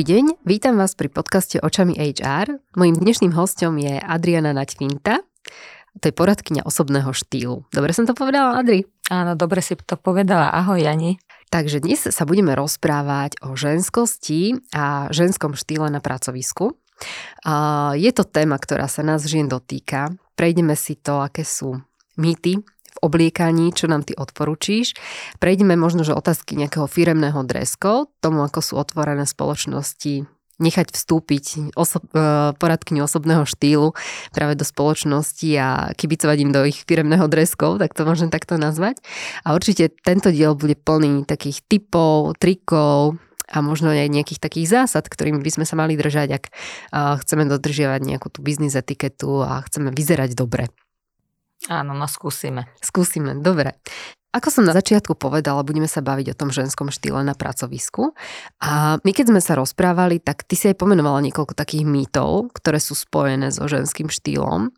Dobrý deň, vítam vás pri podcaste Očami HR. Mojím dnešným hostom je Adriana Naťfinta. To je poradkyňa osobného štýlu. Dobre som to povedala, Adri? Áno, dobre si to povedala. Ahoj, Jani. Takže dnes sa budeme rozprávať o ženskosti a ženskom štýle na pracovisku. Je to téma, ktorá sa nás žien dotýka. Prejdeme si to, aké sú mýty obliekaní, čo nám ty odporúčíš. Prejdeme možno, že otázky nejakého firemného dresko, tomu, ako sú otvorené spoločnosti nechať vstúpiť osob, e, poradkyňu osobného štýlu práve do spoločnosti a kibicovať im do ich firemného dreskov, tak to môžem takto nazvať. A určite tento diel bude plný takých typov, trikov, a možno aj nejakých takých zásad, ktorými by sme sa mali držať, ak e, chceme dodržiavať nejakú tú biznis etiketu a chceme vyzerať dobre. Áno, no skúsime. Skúsime, dobre. Ako som na začiatku povedala, budeme sa baviť o tom ženskom štýle na pracovisku. A my keď sme sa rozprávali, tak ty si aj pomenovala niekoľko takých mýtov, ktoré sú spojené so ženským štýlom.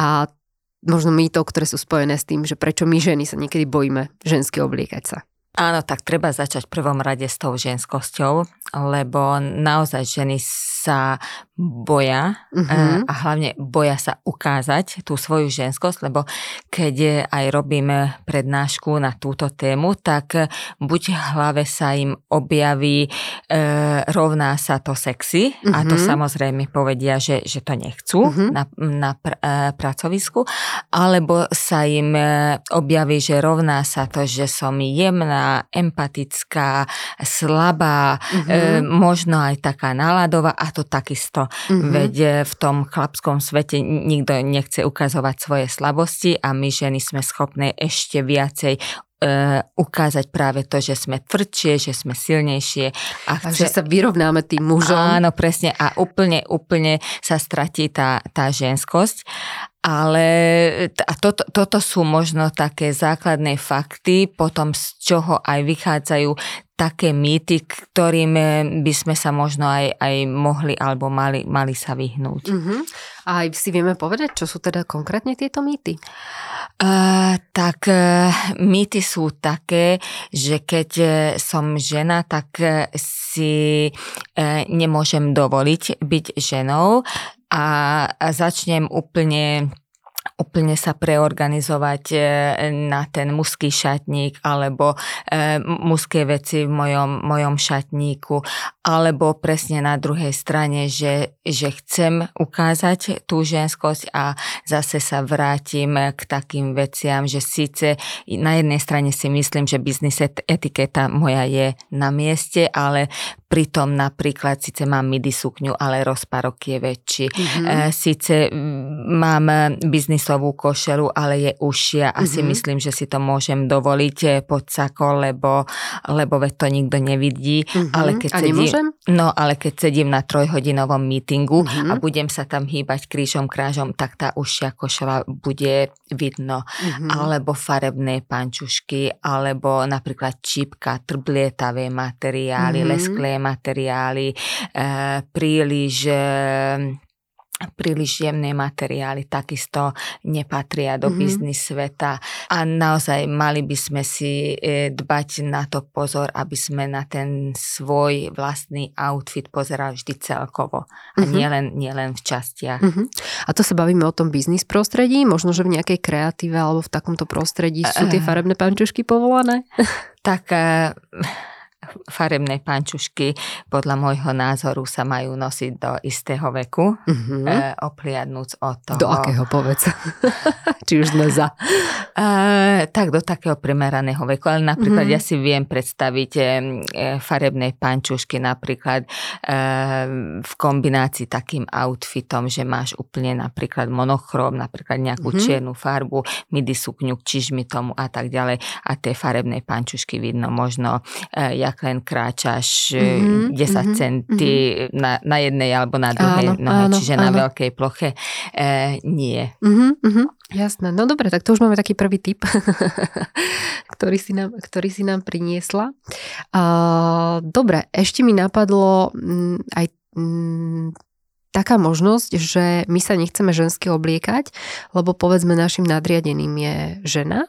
A možno mýtov, ktoré sú spojené s tým, že prečo my ženy sa niekedy bojíme žensky obliekať sa. Áno, tak treba začať v prvom rade s tou ženskosťou, lebo naozaj ženy sa boja uh-huh. a hlavne boja sa ukázať tú svoju ženskosť, lebo keď aj robíme prednášku na túto tému, tak buď v hlave sa im objaví e, rovná sa to sexy uh-huh. a to mhm. samozrejme povedia, že, že to nechcú uh-huh. na, na pr- e, pracovisku, alebo sa im e, objaví, že rovná sa to, že som jemná, empatická, slabá, uh-huh. e, možno aj taká náladová a to takisto Mm-hmm. Veď v tom chlapskom svete nikto nechce ukazovať svoje slabosti a my ženy sme schopné ešte viacej Uh, ukázať práve to, že sme tvrdšie, že sme silnejšie. A, chce... a že sa vyrovnáme tým mužom. Áno, presne. A úplne, úplne sa stratí tá, tá ženskosť. Ale a toto, toto sú možno také základné fakty, potom z čoho aj vychádzajú také mýty, ktorým eh, by sme sa možno aj, aj mohli alebo mali, mali sa vyhnúť. Uh-huh. A aj si vieme povedať, čo sú teda konkrétne tieto mýty? Uh, tak uh, mýty sú také, že keď uh, som žena, tak uh, si uh, nemôžem dovoliť byť ženou a, a začnem úplne úplne sa preorganizovať e, na ten mužský šatník alebo e, mužské veci v mojom, mojom šatníku. Alebo presne na druhej strane, že, že chcem ukázať tú ženskosť a zase sa vrátim k takým veciam, že síce na jednej strane si myslím, že biznis etiketa moja je na mieste, ale pritom napríklad síce mám midi sukňu, ale rozparok je väčší. Mm-hmm. Síce mám biznisovú košelu, ale je užšia a mm-hmm. myslím, že si to môžem dovoliť e, pod sako, lebo, lebo veď to nikto nevidí. Mm-hmm. Ale keď a sedím, nemôžem? No, ale keď sedím na trojhodinovom mítingu mm-hmm. a budem sa tam hýbať krížom krážom, tak tá užšia košela bude vidno. Mm-hmm. Alebo farebné pančušky, alebo napríklad čípka, trblietavé materiály, mm-hmm. lesklé materiály, eh, príliš eh, príliš jemné materiály takisto nepatria do mm-hmm. biznis sveta a naozaj mali by sme si eh, dbať na to pozor, aby sme na ten svoj vlastný outfit pozerali vždy celkovo a mm-hmm. nielen, nielen v častiach. Mm-hmm. A to sa bavíme o tom biznis prostredí, možno, že v nejakej kreatíve alebo v takomto prostredí sú tie farebné pančušky povolané? Tak farebné pančušky podľa môjho názoru sa majú nosiť do istého veku, mm-hmm. e, opliadnúc od toho. Do akého povedz? Či už sme za? E, tak do takého primeraného veku, ale napríklad mm-hmm. ja si viem predstaviť e, farebné pančušky napríklad e, v kombinácii takým outfitom, že máš úplne napríklad monochrom, napríklad nejakú mm-hmm. čiernu farbu, midi sukňu, čižmi tomu a tak ďalej a tie farebné pančušky vidno možno, e, jak len kráčaš mm-hmm, 10 mm-hmm, centy mm-hmm. Na, na jednej alebo na druhej áno, nohe, áno, čiže áno. na veľkej ploche e, nie. Mm-hmm, jasné, no dobre, tak to už máme taký prvý tip, ktorý, si nám, ktorý si nám priniesla. Uh, dobre, ešte mi napadlo m, mm, aj m, mm, taká možnosť, že my sa nechceme žensky obliekať, lebo povedzme našim nadriadeným je žena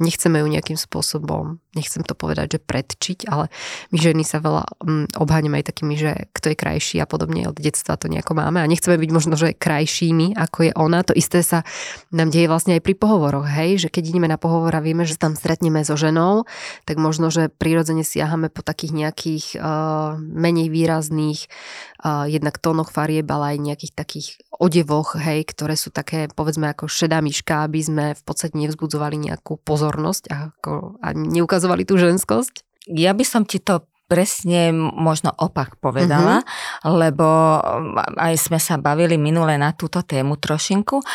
nechceme ju nejakým spôsobom, nechcem to povedať, že predčiť, ale my ženy sa veľa um, obháňame aj takými, že kto je krajší a podobne, od detstva to nejako máme. A nechceme byť možno, že krajšími, ako je ona. To isté sa nám deje vlastne aj pri pohovoroch, hej, že keď ideme na pohovor a vieme, že tam stretneme so ženou, tak možno, že prirodzene siahame po takých nejakých uh, menej výrazných uh, jednak tónoch farieb, ale aj nejakých takých odevoch, hej, ktoré sú také, povedzme, ako šedá myška, aby sme v podstate nevzbudzovali nejakú pozornosť a, ako, a neukazovali tú ženskosť? Ja by som ti to presne možno opak povedala, mm-hmm. lebo aj sme sa bavili minule na túto tému trošinku, e,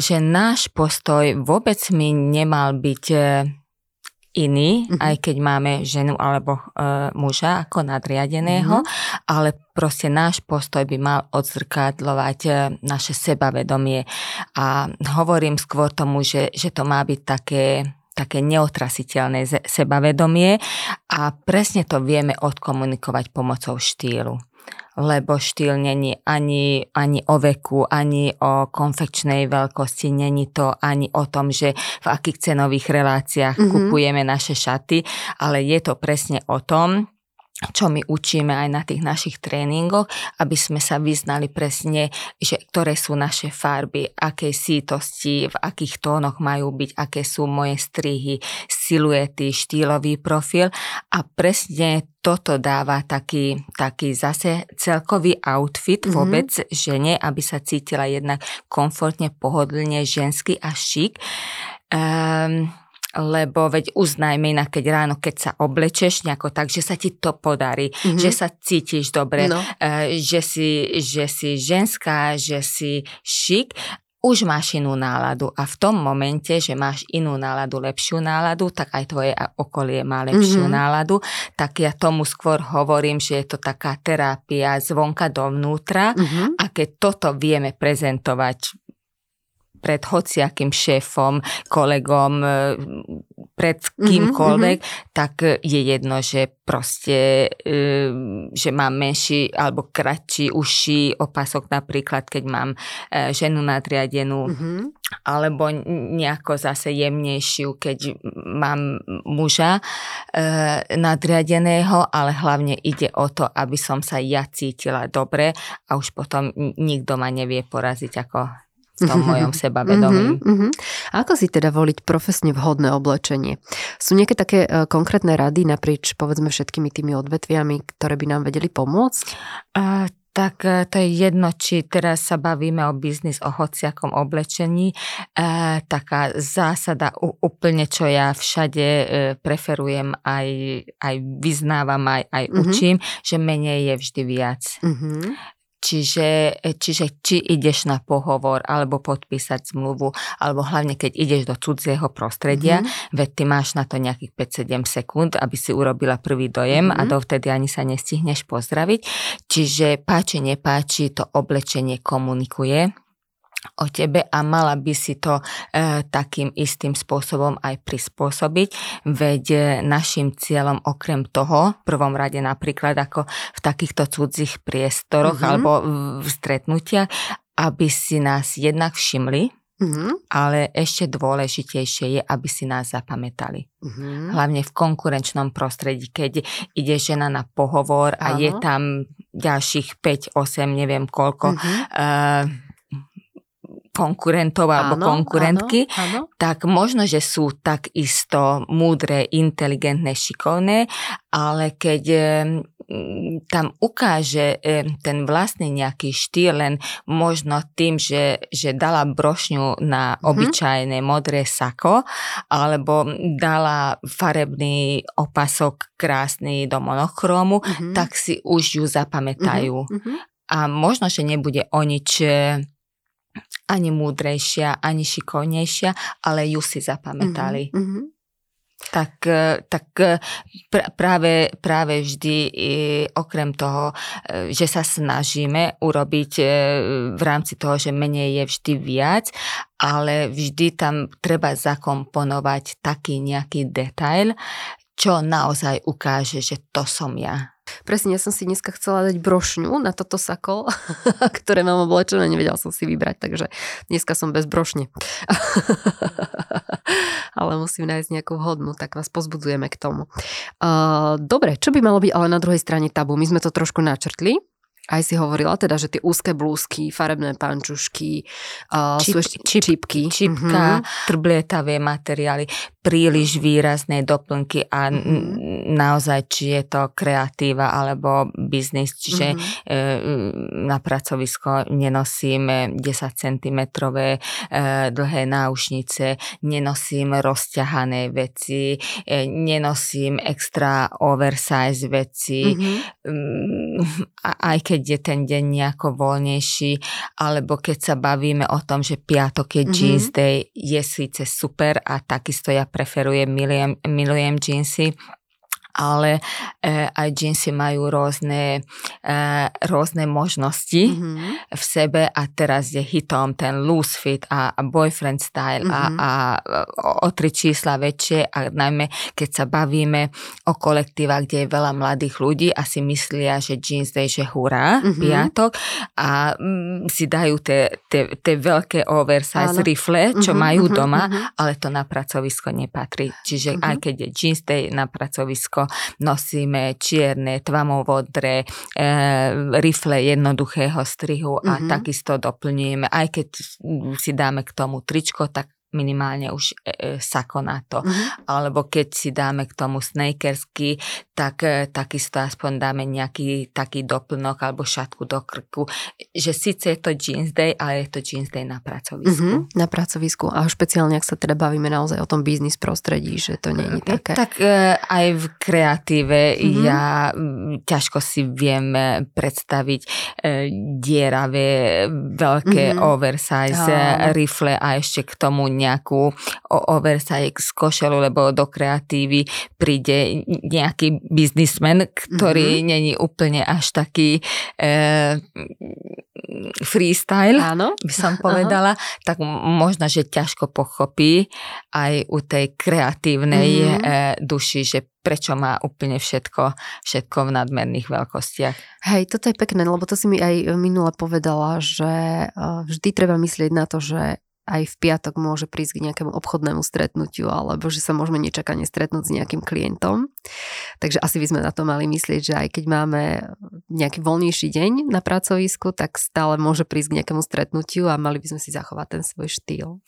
že náš postoj vôbec mi nemal byť e, iný, mm-hmm. aj keď máme ženu alebo e, muža ako nadriadeného, mm-hmm. ale proste náš postoj by mal odzrkadľovať e, naše sebavedomie. A hovorím skôr tomu, že, že to má byť také také neotrasiteľné sebavedomie a presne to vieme odkomunikovať pomocou štýlu lebo štýl není ani, ani o veku, ani o konfekčnej veľkosti, není to ani o tom, že v akých cenových reláciách mm-hmm. kupujeme naše šaty, ale je to presne o tom, čo my učíme aj na tých našich tréningoch, aby sme sa vyznali presne, že ktoré sú naše farby, aké sítosti, v akých tónoch majú byť, aké sú moje strihy, siluety, štýlový profil a presne toto dáva taký, taký zase celkový outfit mm-hmm. vôbec žene, aby sa cítila jednak komfortne, pohodlne, žensky a šik. Um, lebo veď uznajme inak, keď ráno, keď sa oblečeš nejako tak, že sa ti to podarí, mm-hmm. že sa cítiš dobre, no. E, že, si, že si ženská, že si šik, už máš inú náladu a v tom momente, že máš inú náladu, lepšiu náladu, tak aj tvoje okolie má lepšiu mm-hmm. náladu, tak ja tomu skôr hovorím, že je to taká terapia zvonka dovnútra mm-hmm. a keď toto vieme prezentovať pred hociakým šéfom, kolegom, e, pred mhm, kýmkoľvek, mm-hmm. tak je jedno, že proste, e, že mám menší alebo kratší, uší opasok napríklad, keď mám e, ženu nadriadenú, mm-hmm. alebo nejako zase jemnejšiu, keď mám muža nadriadeného, ale hlavne ide o to, aby som sa ja cítila dobre a už potom nikto ma nevie poraziť ako v tom mojom sebavedomí. A ako si teda voliť profesne vhodné oblečenie? Sú nejaké také uh, konkrétne rady naprieč povedzme všetkými tými odvetviami, ktoré by nám vedeli pomôcť? Uh, tak e, to je jedno, či teraz sa bavíme o biznis, o hociakom oblečení. E, taká zásada úplne, čo ja všade e, preferujem, aj, aj vyznávam, aj, aj uh-huh. učím, že menej je vždy viac. Uh-huh. Čiže, čiže či ideš na pohovor alebo podpísať zmluvu, alebo hlavne keď ideš do cudzieho prostredia, mm-hmm. veď ty máš na to nejakých 5-7 sekúnd, aby si urobila prvý dojem mm-hmm. a dovtedy ani sa nestihneš pozdraviť. Čiže páči, nepáči, to oblečenie komunikuje o tebe a mala by si to e, takým istým spôsobom aj prispôsobiť, veď e, našim cieľom okrem toho, v prvom rade napríklad ako v takýchto cudzích priestoroch mm-hmm. alebo v stretnutiach, aby si nás jednak všimli, Mm-hmm. Ale ešte dôležitejšie je, aby si nás zapamätali. Mm-hmm. Hlavne v konkurenčnom prostredí, keď ide žena na pohovor a Aha. je tam ďalších 5, 8, neviem koľko mm-hmm. uh, konkurentov alebo áno, konkurentky, áno, áno. tak možno, že sú takisto múdre, inteligentné, šikovné, ale keď tam ukáže ten vlastný nejaký štýl len možno tým, že, že dala brošňu na mm-hmm. obyčajné modré sako alebo dala farebný opasok krásny do monochrómu, mm-hmm. tak si už ju zapamätajú. Mm-hmm. A možno, že nebude o nič ani múdrejšia, ani šikovnejšia, ale ju si zapamätali. Mm-hmm. Tak, e, tak e, pr- práve, práve vždy okrem toho, e, že sa snažíme urobiť v rámci toho, že menej je vždy viac, ale vždy tam treba zakomponovať taký nejaký detail, čo naozaj ukáže, že to som ja Presne, ja som si dneska chcela dať brošňu na toto sako, ktoré mám oblečené, nevedela som si vybrať, takže dneska som bez brošne. ale musím nájsť nejakú vhodnú, tak vás pozbudzujeme k tomu. Uh, dobre, čo by malo byť ale na druhej strane tabu? My sme to trošku načrtli, aj si hovorila teda, že tie úzke blúzky, farebné pančušky, uh, Čip, sú ešte čip, čipky. Čipka, mm-hmm. trblietavé materiály, príliš výrazné doplnky a mm-hmm. naozaj, či je to kreatíva alebo biznis, čiže mm-hmm. e, na pracovisko nenosím 10 cm e, dlhé náušnice, nenosím rozťahané veci, e, nenosím extra oversize veci, mm-hmm. aj keď je ten deň nejako voľnejší, alebo keď sa bavíme o tom, že piatok je mm-hmm. jeans day, je síce super a takisto ja preferujem, milujem, milujem džínsy, ale e, aj džínsy majú rôzne, e, rôzne možnosti mm-hmm. v sebe a teraz je hitom ten loose fit a, a boyfriend style mm-hmm. a, a o, o tri čísla väčšie a najmä keď sa bavíme o kolektívach, kde je veľa mladých ľudí a si myslia, že jeans day, že hurá, mm-hmm. piatok a mm, si dajú tie veľké oversize rifle, čo mm-hmm, majú mm-hmm, doma, mm-hmm. ale to na pracovisko nepatrí. Čiže mm-hmm. aj keď je jeans day na pracovisko, nosíme čierne, tmamovodré, e, rifle jednoduchého strihu a mm-hmm. takisto doplníme, aj keď si dáme k tomu tričko, tak minimálne už e, e, sako na to. Mm-hmm. Alebo keď si dáme k tomu snakersky, tak e, takisto aspoň dáme nejaký taký doplnok alebo šatku do krku. Že síce je to jeans day, ale je to jeans day na pracovisku. Mm-hmm, na pracovisku. A špeciálne, ak sa teda bavíme naozaj o tom biznis prostredí, že to nie je e, také. Tak e, aj v kreatíve mm-hmm. ja ťažko si viem predstaviť e, dieravé, veľké mm-hmm. oversize Áno. rifle a ešte k tomu nejakú oversize košelu, lebo do kreatívy príde nejaký biznismen, ktorý mm-hmm. není úplne až taký e, freestyle, Áno. by som povedala, Aha. tak možno, že ťažko pochopí aj u tej kreatívnej mm-hmm. e, duši, že prečo má úplne všetko, všetko v nadmerných veľkostiach. Hej, toto je pekné, lebo to si mi aj minule povedala, že e, vždy treba myslieť na to, že aj v piatok môže prísť k nejakému obchodnému stretnutiu alebo že sa môžeme nečakane stretnúť s nejakým klientom. Takže asi by sme na to mali myslieť, že aj keď máme nejaký voľnejší deň na pracovisku, tak stále môže prísť k nejakému stretnutiu a mali by sme si zachovať ten svoj štýl.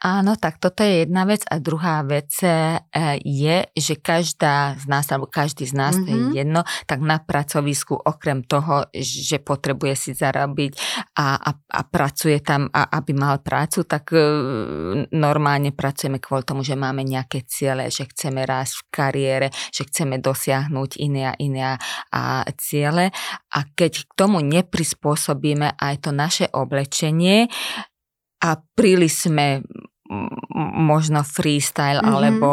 Áno, tak toto je jedna vec a druhá vec e, je, že každá z nás, alebo každý z nás, mm-hmm. to je mhm. jedno, tak na pracovisku okrem toho, že potrebuje si zarobiť a, a, a pracuje tam, a, aby mal prácu, tak e, normálne pracujeme kvôli tomu, že máme nejaké ciele, že chceme rásť v kariére, že chceme dosiahnuť iné a iné a ciele. A keď k tomu neprispôsobíme aj to naše oblečenie, a príliš sme možno freestyle mm-hmm. alebo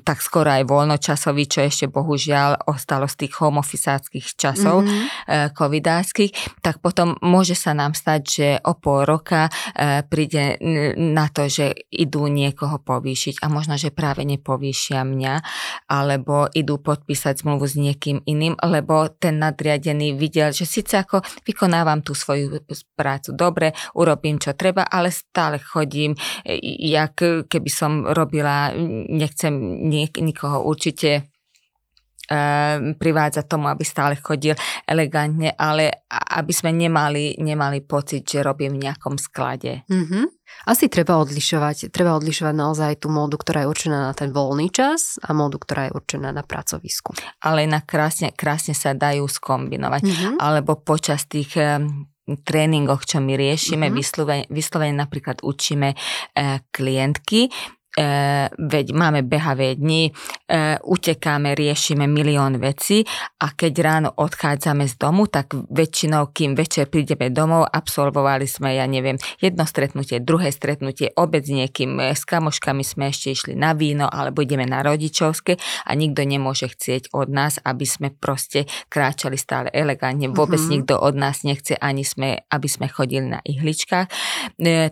tak skoro aj voľnočasový, čo ešte bohužiaľ ostalo z tých home časov mm-hmm. covidárskych, tak potom môže sa nám stať, že o pol roka e, príde na to, že idú niekoho povýšiť a možno, že práve nepovýšia mňa, alebo idú podpísať zmluvu s niekým iným, lebo ten nadriadený videl, že síce ako vykonávam tú svoju prácu dobre, urobím čo treba, ale stále chodím jak keby som robila, nechcem nik- nikoho určite ehm, privádza tomu, aby stále chodil elegantne, ale aby sme nemali, nemali pocit, že robím v nejakom sklade. Mm-hmm. Asi treba odlišovať, treba odlišovať naozaj tú módu, ktorá je určená na ten voľný čas a módu, ktorá je určená na pracovisku. Ale na krásne, krásne sa dajú skombinovať. Mm-hmm. Alebo počas tých ehm, tréningoch, čo my riešime, mm-hmm. vyslovene, vyslovene napríklad učíme e, klientky, veď máme behavé dni, e, utekáme, riešime milión vecí a keď ráno odchádzame z domu, tak väčšinou, kým večer prídeme domov, absolvovali sme, ja neviem, jedno stretnutie, druhé stretnutie, obec s niekým, e, s kamoškami sme ešte išli na víno alebo ideme na rodičovské a nikto nemôže chcieť od nás, aby sme proste kráčali stále elegantne. Vôbec mm-hmm. nikto od nás nechce ani sme, aby sme chodili na ihličkách.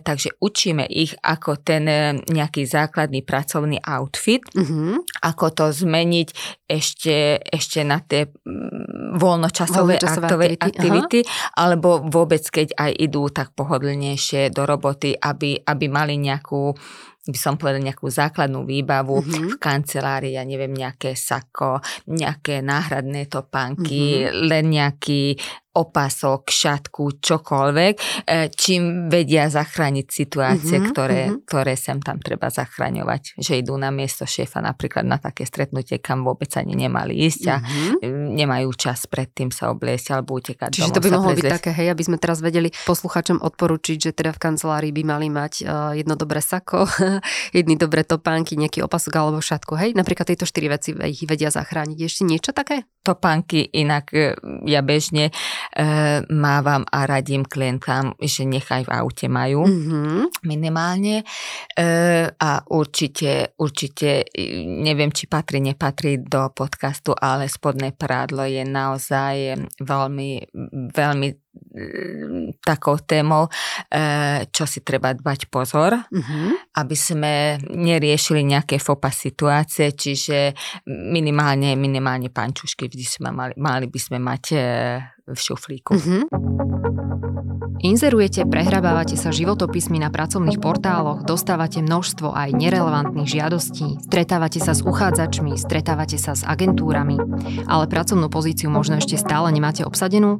Takže učíme ich, ako ten nejaký základ základný pracovný outfit, Uh-huh. ako to zmeniť ešte, ešte na tie mm, voľnočasové, Voľnočasové aktivity, alebo vôbec keď aj idú tak pohodlnejšie do roboty, aby, aby mali nejakú by som povedal nejakú základnú výbavu Mhm. v kancelárii, ja neviem, nejaké sako, nejaké náhradné topánky, Mhm. len nejaký opasok, šatku, čokoľvek, e, čím vedia zachrániť situácie, Mhm, ktoré, mhm. ktoré sem tam treba zachraňovať. Že idú na miesto šéfa napríklad na také stretnutie, kam vôbec ani nemali ísť a Mhm. nemajú čas predtým sa obliecť alebo utekať Čiže domov to by mohlo byť prezliecť. také, hej, aby sme teraz vedeli posluchačom odporučiť, že teda v kancelárii by mali mať uh, jedno dobré sako, jedny dobré topánky, nejaký opasok alebo šatku, hej? Napríklad tieto štyri veci ich vedia zachrániť. Ešte niečo také? topánky, inak e, ja bežne e, mávam a radím klientkám, že nechaj v aute majú Mhm. minimálne e, a určite, určite neviem, či patrí, nepatrí do podcastu, ale spodné prádlo je naozaj veľmi, veľmi takou témou, e, čo si treba dbať pozor, Mhm. aby sme neriešili nejaké fopa situácie, čiže minimálne, minimálne pančušky vždy sme mali, mali by sme mať e, v šuflíku. Mhm. Inzerujete, prehrabávate sa životopismi na pracovných portáloch, dostávate množstvo aj nerelevantných žiadostí, stretávate sa s uchádzačmi, stretávate sa s agentúrami, ale pracovnú pozíciu možno ešte stále nemáte obsadenú?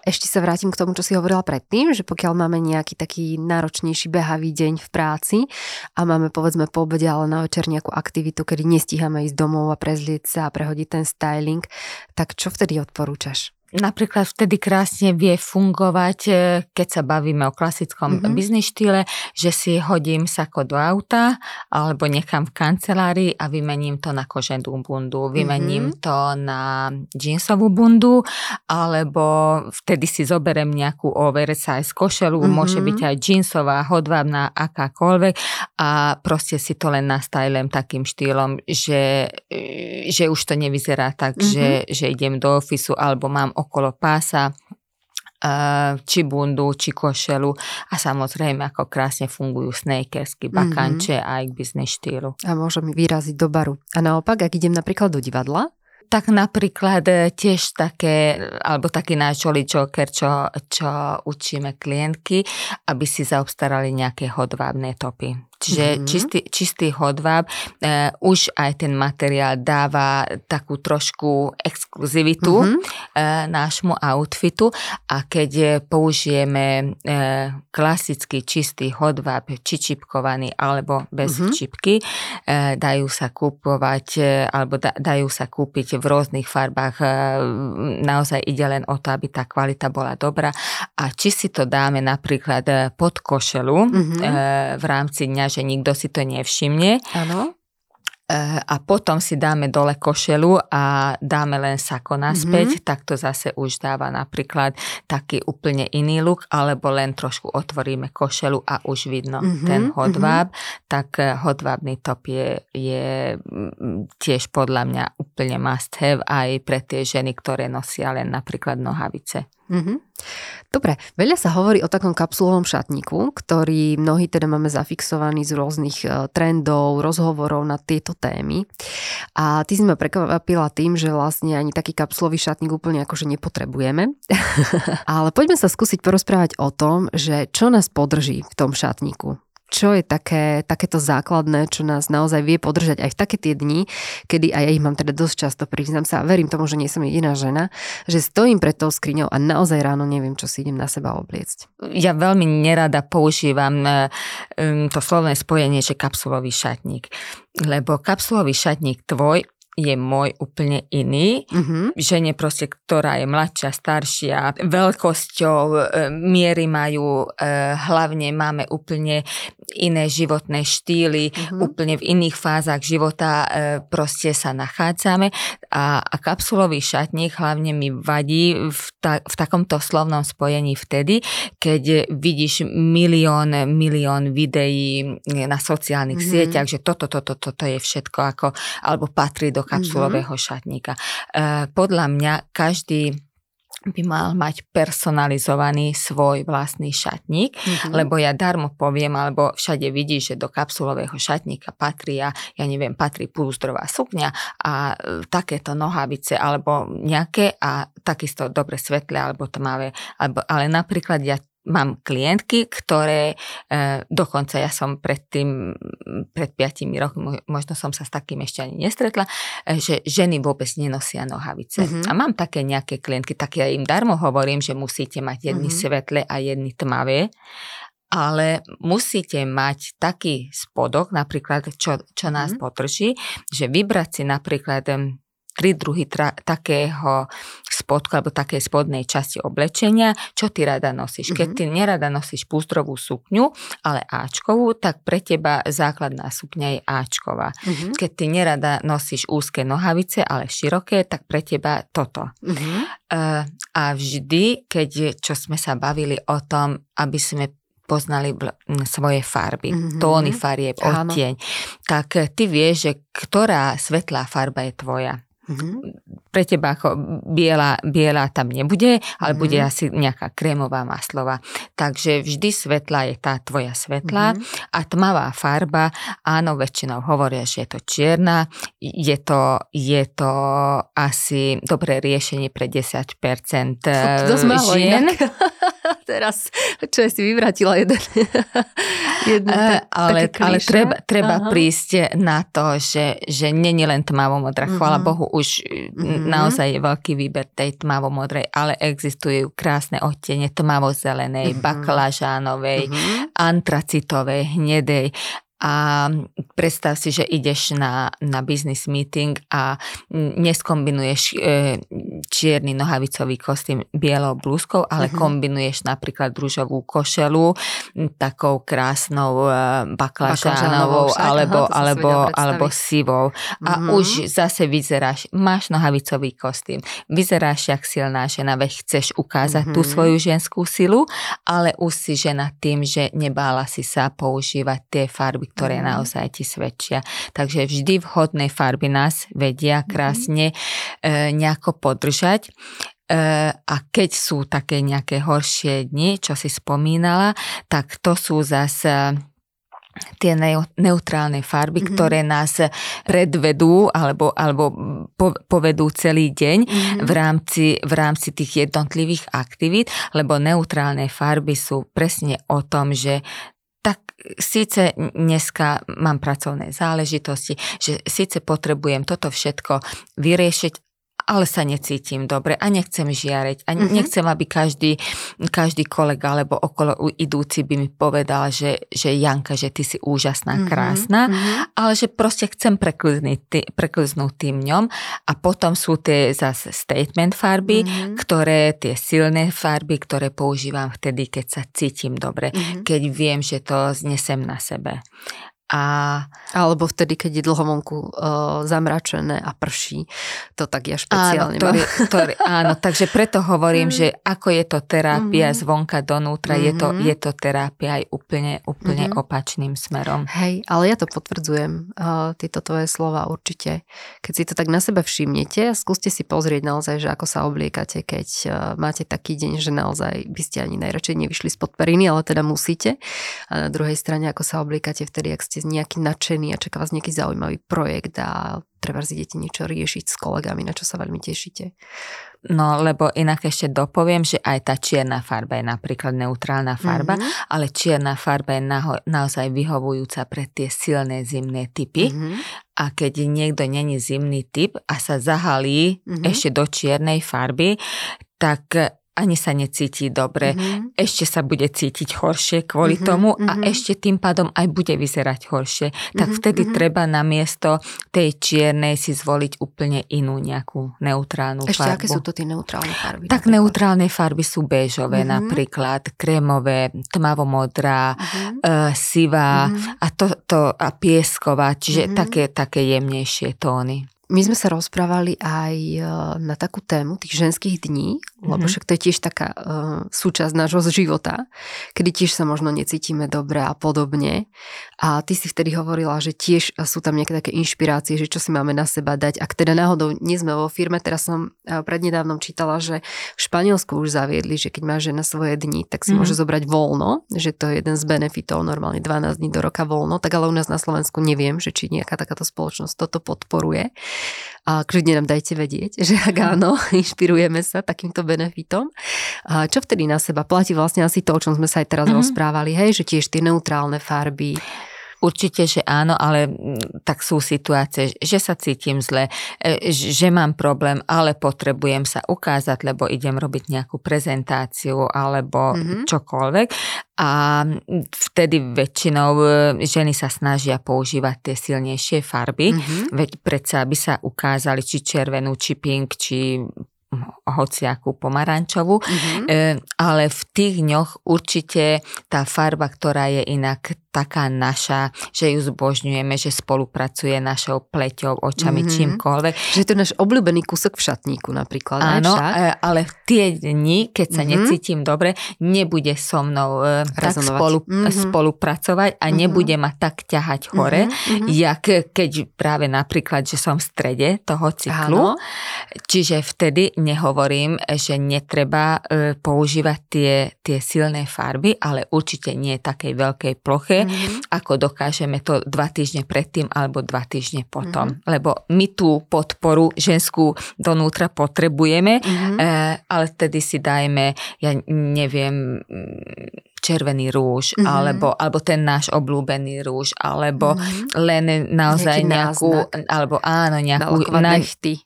Ešte sa vrátim k tomu, čo si hovorila predtým, že pokiaľ máme nejaký taký náročnejší behavý deň v práci a máme povedzme po obede, ale na večer nejakú aktivitu, kedy nestíhame ísť domov a prezlieť sa a prehodiť ten styling, tak čo vtedy odporúčaš? Napríklad vtedy krásne vie fungovať, e, keď sa bavíme o klasickom Mhm. mm-hmm. biznis štýle, že si hodím sako do auta alebo nechám v kancelárii a vymením to na koženú bundu, vymením Mhm. to na džínsovú bundu alebo vtedy si zoberem nejakú oversize košelu, Mhm. môže byť aj džínsová, hodvábna, akákoľvek a proste si to len nastajlem takým štýlom, že, e, že už to nevyzerá tak, Mhm. že, že idem do ofisu alebo mám okolo pása eh, či bundu, či košelu a samozrejme ako krásne fungujú snakersky bakanče aj k biznis štýlu. A môžem vyraziť do baru. A naopak, ak idem napríklad do divadla, Tak napríklad e, tiež také, alebo taký náš Jolly Joker, čo, čo učíme klientky, aby si zaobstarali nejaké hodvábne topy. Čiže Mhm. mm-hmm. čistý, čistý hodváb, e, už aj ten materiál dáva takú trošku exkluzivitu Mhm. e, nášmu outfitu a keď použijeme e, klasický čistý hodváb, či čipkovaný alebo bez Mhm. čipky, e, dajú sa kúpovať e, alebo da, dajú sa kúpiť v rôznych farbách. E, naozaj ide len o to, aby tá kvalita bola dobrá. A či si to dáme napríklad e, pod košelu Mhm. e, v rámci dňa, že nikto si to nevšimne, áno, E, a potom si dáme dole košelu a dáme len sako naspäť, Mhm. tak to zase už dáva napríklad taký úplne iný look, alebo len trošku otvoríme košelu a už vidno Mhm, ten hodváb, tak e, hodvábny top je, je tiež podľa mňa úplne must have aj pre tie ženy, ktoré nosia len napríklad nohavice. Mhm. Dobre, veľa sa hovorí o takom kapsulovom šatníku, ktorý mnohí teda máme zafixovaný z rôznych e, trendov, rozhovorov na tieto témy. A ty si ma prekvapila tým, že vlastne ani taký kapsulový šatník úplne akože nepotrebujeme. Ale poďme sa skúsiť porozprávať o tom, že čo nás podrží v tom šatníku. Čo je také, takéto základné, čo nás naozaj vie podržať aj v také tie dni, kedy aj ja ich mám teda dosť často, priznám sa, a verím tomu, že nie som jediná žena, že stojím pred tou skriňou a naozaj ráno neviem, čo si idem na seba obliecť. Ja veľmi nerada používam e, to slovné spojenie, že kapsulový šatník. Lebo kapsulový šatník tvoj je môj úplne iný. Uh-huh. Žene proste, ktorá je mladšia, staršia, veľkosťou, e, miery majú, e, hlavne máme úplne iné životné štýly, mm-hmm. úplne v iných fázach života e, proste sa nachádzame a, a kapsulový šatník hlavne mi vadí v, ta, v takomto slovnom spojení vtedy, keď vidíš milión, milión videí na sociálnych mm-hmm. sieťach, že toto, toto, toto je všetko ako, alebo patrí do kapsulového mm-hmm. šatníka. E, podľa mňa každý by mal mať personalizovaný svoj vlastný šatník, mm-hmm. lebo ja darmo poviem, alebo všade vidíš, že do kapsulového šatníka patrí, ja, ja neviem, patrí púzdrová sukňa a e, takéto nohavice alebo nejaké a takisto dobre svetlé alebo tmavé, alebo, ale napríklad ja mám klientky, ktoré e, dokonca ja som predtým, pred 5 rokmi, možno som sa s takým ešte ani nestretla, e, že ženy vôbec nenosia nohavice. Mm-hmm. A mám také nejaké klientky, tak ja im darmo hovorím, že musíte mať jedny mm-hmm. svetlé a jedny tmavé, ale musíte mať taký spodok, napríklad, čo, čo nás mm-hmm. potrží, že vybrať si napríklad tri druhy tra- takého spodku alebo takej spodnej časti oblečenia, čo ty rada nosíš. Keď mhm. ty nerada nosíš pústrovú sukňu, ale Ačkovú, tak pre teba základná sukňa je Ačková. Uh-huh. Keď ty nerada nosíš úzke nohavice, ale široké, tak pre teba toto. Uh-huh. Uh, a vždy, keď, čo sme sa bavili o tom, aby sme poznali svoje farby, mm-hmm. tóny farieb, odtieň, tak ty vieš, že ktorá svetlá farba je tvoja. Mm-hmm. Pre teba ako biela, biela tam nebude, ale mm-hmm. bude asi nejaká krémová maslová. Takže vždy svetla je tá tvoja svetla mm-hmm. a tmavá farba, áno, väčšinou hovoria, že je to čierna, je to, je to asi dobré riešenie pre 10% to žien. Teraz, čo si vyvratila jeden. jeden uh, ale, ale treba, treba prísť na to, že, že není len tmavo-modrá. Mm-hmm. Chvala Bohu, už mm-hmm. naozaj je veľký výber tej tmavo-modrej, ale existujú krásne odtiene tmavo-zelenej, mm-hmm. baklažánovej, mm-hmm. antracitovej, hnedej a predstav si, že ideš na, na business meeting a neskombinuješ e, čierny nohavicový kostým bielou blúzkou, ale uh-huh. kombinuješ napríklad družovú košelu takou krásnou e, baklažánovou alebo, aha, alebo, alebo sivou. A uh-huh. už zase vyzeráš, máš nohavicový kostým, vyzeráš jak silná žena, veď chceš ukázať uh-huh. tú svoju ženskú silu, ale už si žena tým, že nebála si sa používať tie farby, ktoré mm. naozaj ti svedčia. Takže vždy vhodné farby nás vedia mhm. krásne e, nejako podržať. E, a keď sú také nejaké horšie dni, čo si spomínala, tak to sú zase tie neutrálne farby, mm-hmm. ktoré nás predvedú alebo, alebo povedú celý deň mm-hmm. v, rámci, v rámci tých jednotlivých aktivít, lebo neutrálne farby sú presne o tom, že tak síce dneska mám pracovné záležitosti, že síce potrebujem toto všetko vyriešiť, ale sa necítim dobre a nechcem žiariť a mm-hmm. nechcem, aby každý, každý kolega alebo okolo idúci by mi povedal, že, že Janka, že ty si úžasná, mm-hmm. krásna, mm-hmm. ale že proste chcem prekliznúť tým ňom a potom sú tie zase statement farby, mm-hmm. ktoré, tie silné farby, ktoré používam vtedy, keď sa cítim dobre, mm-hmm. keď viem, že to znesem na sebe. A... Alebo vtedy, keď je dlho vonku uh, zamračené a prší. To tak ja špeciálne áno, ktorý, ktorý, áno, takže preto hovorím, mm. že ako je to terapia mm-hmm. zvonka donútra, mm-hmm. je, to, mhm. je to terapia aj úplne, úplne mm-hmm. opačným smerom. Hej, ale ja to potvrdzujem, uh, tieto tvoje slova určite. Keď si to tak na sebe všimnete, skúste si pozrieť naozaj, že ako sa obliekate, keď uh, máte taký deň, že naozaj by ste ani najradšej nevyšli spod periny, ale teda musíte. A na druhej strane, ako sa obliekate vtedy, ak ste ste nejaký nadšený a čaká vás nejaký zaujímavý projekt a treba si idete niečo riešiť s kolegami, na čo sa veľmi tešíte. No, lebo inak ešte dopoviem, že aj tá čierna farba je napríklad neutrálna farba, mm-hmm. ale čierna farba je naho- naozaj vyhovujúca pre tie silné zimné typy. Mm-hmm. A keď niekto není zimný typ a sa zahalí mm-hmm. ešte do čiernej farby, tak ani sa necíti dobre, mm-hmm. ešte sa bude cítiť horšie kvôli mm-hmm, tomu a mm-hmm. ešte tým pádom aj bude vyzerať horšie. Tak mm-hmm, vtedy mm-hmm. treba namiesto tej čiernej si zvoliť úplne inú nejakú neutrálnu ešte farbu. aké sú to tie neutrálne farby? Tak napríklad? neutrálne farby sú béžové mm-hmm. napríklad, krémové, tmavomodrá, mm-hmm. uh, sivá mm-hmm. a, to, to, a piesková, čiže mm-hmm. také, také jemnejšie tóny. My sme sa rozprávali aj e, na takú tému tých ženských dní, lebo mm-hmm. však to je tiež taká uh, súčasť nášho života, kedy tiež sa možno necítime dobre a podobne. A ty si vtedy hovorila, že tiež sú tam nejaké také inšpirácie, že čo si máme na seba dať. Ak teda náhodou nie sme vo firme, teraz som e, prednedávnom čítala, že v Španielsku už zaviedli, že keď má žena svoje dni, tak si mm-hmm. môže zobrať voľno, že to je jeden z benefitov, normálne 12 dní do roka voľno, tak ale u nás na Slovensku neviem, že či nejaká takáto spoločnosť toto podporuje. A kľudne nám dajte vedieť, že ak áno, inšpirujeme sa takýmto benefitom. A čo vtedy na seba platí vlastne asi to, o čom sme sa aj teraz mm-hmm. rozprávali, hej, že tiež tie neutrálne farby, Určite, že áno, ale mm, tak sú situácie, že sa cítim zle, e, že mám problém, ale potrebujem sa ukázať, lebo idem robiť nejakú prezentáciu alebo mm-hmm. čokoľvek. A mm, vtedy väčšinou e, ženy sa snažia používať tie silnejšie farby, mm-hmm. veď predsa aby sa ukázali či červenú, či pink, či hociakú pomarančovú, mm-hmm. e, ale v tých dňoch určite tá farba, ktorá je inak taká naša, že ju zbožňujeme, že spolupracuje našou pleťou, očami, mm-hmm. čímkoľvek. Že je to náš obľúbený kúsok v šatníku napríklad. Áno, však? E, ale v tie dni, keď sa mm-hmm. necítim dobre, nebude so mnou e, tak spolu, mm-hmm. spolupracovať a mm-hmm. nebude ma tak ťahať hore, mm-hmm. jak keď práve napríklad, že som v strede toho cyklu. Áno. Čiže vtedy nehovorím, že netreba e, používať tie, tie silné farby, ale určite nie takej veľkej ploche, mm-hmm. ako dokážeme to dva týždne predtým alebo dva týždne potom. Mm-hmm. Lebo my tú podporu ženskú donútra potrebujeme, mm-hmm. ale vtedy si dajme, ja neviem, červený rúž, mm-hmm. alebo, alebo ten náš obľúbený rúž, alebo mm-hmm. len naozaj Nejaký nejakú, náznak. alebo áno, nejakú, na,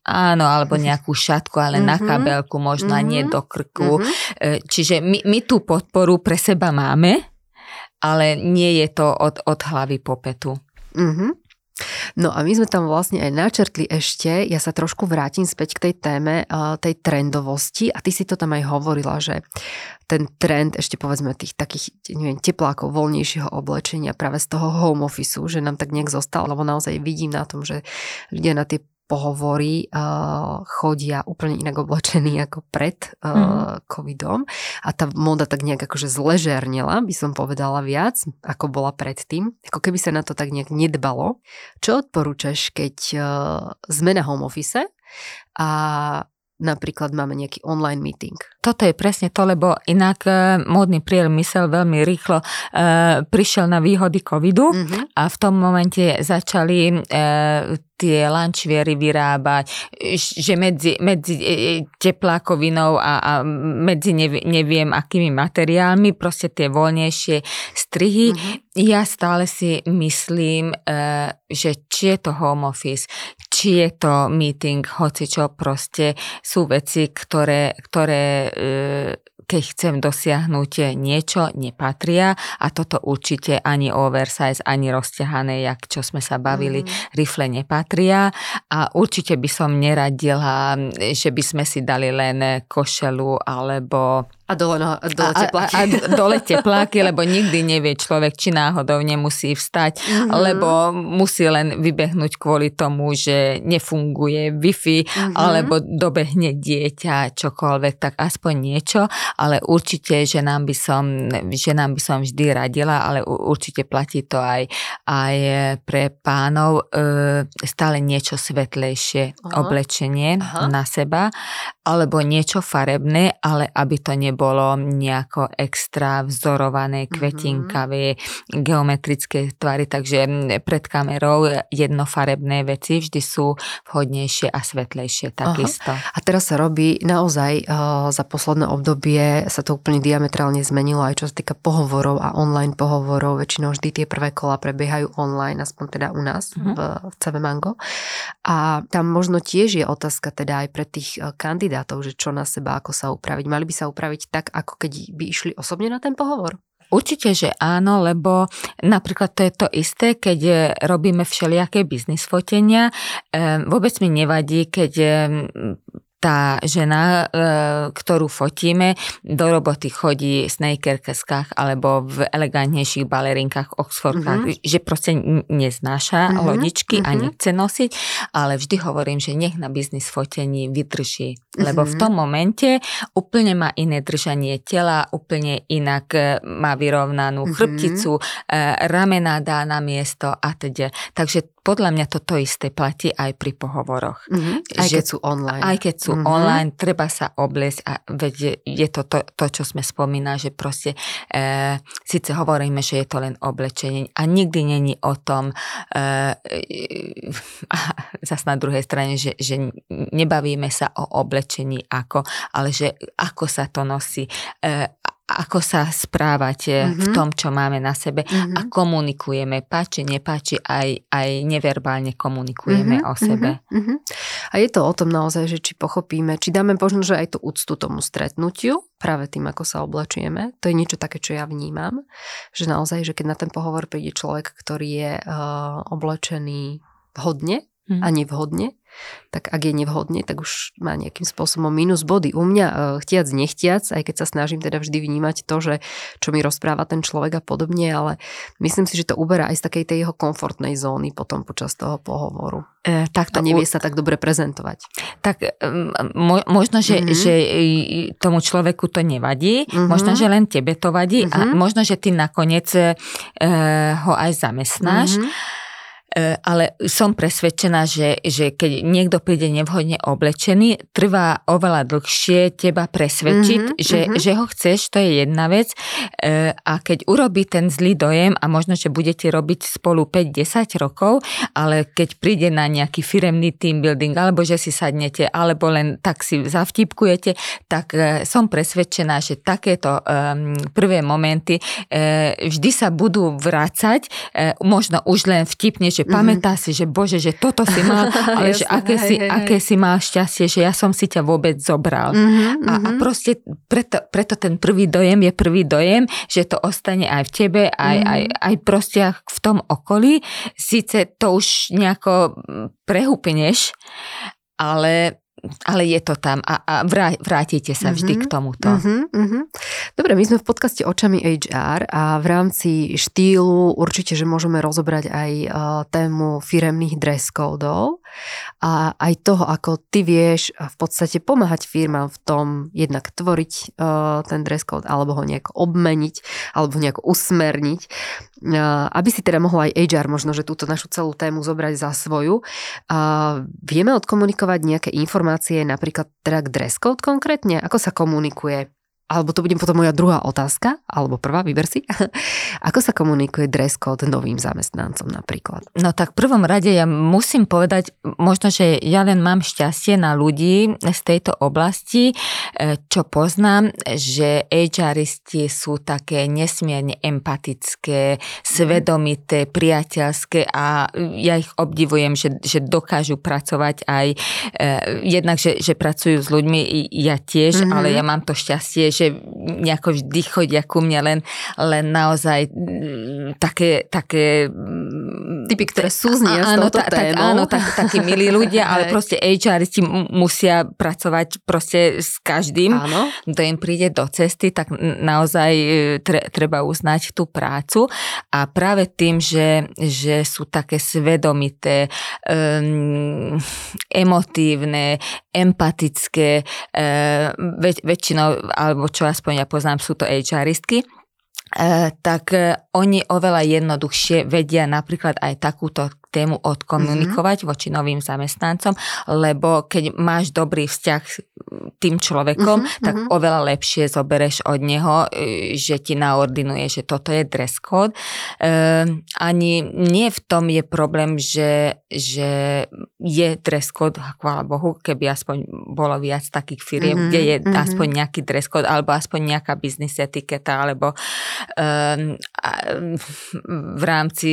áno, alebo nejakú šatku, ale mm-hmm. na kabelku, možno mm-hmm. nie do krku. Mm-hmm. Čiže my, my tú podporu pre seba máme, ale nie je to od, od hlavy po petu. Mm-hmm. No a my sme tam vlastne aj načrtli ešte, ja sa trošku vrátim späť k tej téme tej trendovosti. A ty si to tam aj hovorila, že ten trend ešte povedzme tých takých neviem, teplákov, voľnejšieho oblečenia práve z toho home office, že nám tak nejak zostal, lebo naozaj vidím na tom, že ľudia na tie pohovory uh, chodia úplne inak oblečení ako pred uh, mm. covidom a tá moda tak nejak akože zležernila, by som povedala viac, ako bola predtým. Ako keby sa na to tak nejak nedbalo. Čo odporúčaš, keď uh, sme na home office a napríklad máme nejaký online meeting. Toto je presne to, lebo inak módny priemysel veľmi rýchlo e, prišiel na výhody covidu mm-hmm. a v tom momente začali e, tie lančviery vyrábať, že medzi, medzi e, e, teplákovinou a, a medzi neviem, neviem akými materiálmi, proste tie voľnejšie strihy. Mm-hmm. Ja stále si myslím, e, že či je to home office, či je to meeting, hoci čo proste sú veci, ktoré, ktoré keď chcem dosiahnuť niečo, nepatria a toto určite ani oversize, ani rozťahané, jak čo sme sa bavili, mm. rifle nepatria a určite by som neradila, že by sme si dali len košelu alebo a dole, no, dole tepláky. A, a, a dole tepláky, lebo nikdy nevie človek, či náhodou nemusí vstať, mm-hmm. lebo musí len vybehnúť kvôli tomu, že nefunguje Wi-Fi, mm-hmm. alebo dobehne dieťa, čokoľvek, tak aspoň niečo, ale určite, že nám by som, že nám by som vždy radila, ale určite platí to aj, aj pre pánov, e, stále niečo svetlejšie Aha. oblečenie Aha. na seba, alebo niečo farebné, ale aby to nebolo bolo nejako extra vzorované, mhm. kvetinkavé, mm-hmm. geometrické tvary, takže pred kamerou jednofarebné veci vždy sú vhodnejšie a svetlejšie takisto. Aha. A teraz sa robí naozaj uh, za posledné obdobie sa to úplne diametrálne zmenilo aj čo sa týka pohovorov a online pohovorov. Väčšinou vždy tie prvé kola prebiehajú online, aspoň teda u nás mm-hmm. v, CV Mango. A tam možno tiež je otázka teda aj pre tých e, kandidátov, že čo na seba, ako sa upraviť. Mali by sa upraviť tak, ako keď by išli osobne na ten pohovor? Určite, že áno, lebo napríklad to je to isté, keď e, robíme všelijaké biznis fotenia. Vôbec mi nevadí, keď tá žena, e, ktorú fotíme, do roboty chodí v snakerkeskách alebo v elegantnejších balerinkách, oxfordkách, mm-hmm. že proste neznáša mm-hmm. lodičky mm-hmm. a mhm. nechce nosiť, ale vždy hovorím, že nech na biznis fotení vydrží, lebo mm-hmm. v tom momente úplne má iné držanie tela, úplne inak e, má vyrovnanú mm-hmm. chrbticu, e, ramená dá na miesto a teda. Takže podľa mňa toto isté platí aj pri pohovoroch. Mm-hmm. Aj že, keď sú online. Aj keď sú mm-hmm. online, treba sa obliecť a veď je to, to to, čo sme spomínali, že proste e, síce hovoríme, že je to len oblečenie a nikdy není o tom e, a zase na druhej strane, že, že nebavíme sa o oblečení ako, ale že ako sa to nosí, e, ako sa správate mm-hmm. v tom, čo máme na sebe mm-hmm. a komunikujeme, páči, nepáči, aj, aj neverbálne komunikujeme mm-hmm. o sebe. Mm-hmm. A je to o tom naozaj, že či pochopíme, či dáme možno, že aj tú úctu tomu stretnutiu, práve tým, ako sa oblačieme. To je niečo také, čo ja vnímam, že naozaj, že keď na ten pohovor príde človek, ktorý je uh, oblečený vhodne mm-hmm. a nevhodne, tak ak je nevhodne, tak už má nejakým spôsobom minus body. U mňa e, chtiac, nechtiac, aj keď sa snažím teda vždy vnímať to, že čo mi rozpráva ten človek a podobne, ale myslím si, že to uberá aj z takej tej jeho komfortnej zóny potom počas toho pohovoru. E, tak to a nevie sa tak dobre prezentovať. Tak mo, možno, že, mm-hmm. že tomu človeku to nevadí, mm-hmm. možno, že len tebe to vadí mm-hmm. a mhm. možno, že ty nakoniec e, ho aj zamestnáš. Mm-hmm ale som presvedčená, že, že keď niekto príde nevhodne oblečený, trvá oveľa dlhšie teba presvedčiť, mm-hmm, že, mm-hmm. že ho chceš, to je jedna vec. E, a keď urobí ten zlý dojem a možno, že budete robiť spolu 5-10 rokov, ale keď príde na nejaký firemný team building, alebo že si sadnete, alebo len tak si zavtipkujete, tak e, som presvedčená, že takéto prvé momenty vždy sa budú vrácať, možno už len vtipne, že mm-hmm. pamätá si, že bože, že toto si mal, ale že aké, hej, si, hej, aké si mal šťastie, že ja som si ťa vôbec zobral. Mm-hmm, a, a mhm. proste preto, preto ten prvý dojem je prvý dojem, že to ostane aj v tebe, aj, mm-hmm. aj, aj proste v tom okolí. Sice to už nejako prehúpneš, ale ale je to tam a, a vrá, vrátite sa vždy mm-hmm, k tomuto. Mm-hmm, mm-hmm. Dobre, my sme v podcaste Očami HR a v rámci štýlu určite, že môžeme rozobrať aj uh, tému firemných dress códov a aj toho, ako ty vieš v podstate pomáhať firmám v tom jednak tvoriť uh, ten dress code alebo ho nejako obmeniť alebo nejako usmerniť, uh, aby si teda mohla aj HR možno, že túto našu celú tému zobrať za svoju. Uh, vieme odkomunikovať nejaké informácie napríklad teda k dress code konkrétne? Ako sa komunikuje? Alebo to bude potom moja druhá otázka, alebo prvá, vyber si. Ako sa komunikuje dress code novým zamestnancom napríklad? No tak v prvom rade ja musím povedať, možno, že ja len mám šťastie na ľudí z tejto oblasti, e, čo poznám, že HRisti sú také nesmierne empatické, svedomité, priateľské a ja ich obdivujem, že, že dokážu pracovať aj e, jednak, že, že pracujú s ľuďmi, ja tiež, mm-hmm. ale ja mám to šťastie, že nejako vždy chodia ku mne len, len naozaj mm, také, také mm, typy, ktoré sú z áno, ta, tak, áno, tak, takí milí ľudia, ale proste HRisti musia pracovať proste s každým, áno. kto im príde do cesty, tak naozaj e, tre, treba uznať tú prácu. A práve tým, že, že sú také svedomité, um, emotívne, empatické, uh, väč, väčšinou, alebo čo aspoň ja poznám, sú to HRistky, tak eh, oni oveľa jednoduchšie vedia napríklad aj takúto tému odkomunikovať mm-hmm. voči novým zamestnancom, lebo keď máš dobrý vzťah s tým človekom, mm-hmm. tak mm-hmm. oveľa lepšie zobereš od neho, e, že ti naordinuje, že toto je dress code. E, ani nie v tom je problém, že, že je dress code, chvála Bohu, keby aspoň bolo viac takých firiem, mm-hmm. kde je mm-hmm. aspoň nejaký dress code, alebo aspoň nejaká biznis etiketa, alebo um, v rámci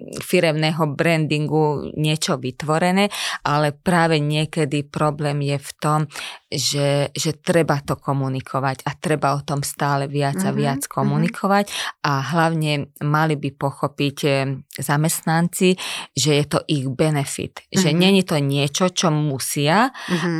firemného brandingu niečo vytvorené, ale práve niekedy problém je v tom, že, že treba to komunikovať a treba o tom stále viac a mhm, viac mm-hmm. komunikovať a hlavne mali by pochopiť eh, zamestnanci, že je to ich benefit, že mhm. není to niečo, čo musia,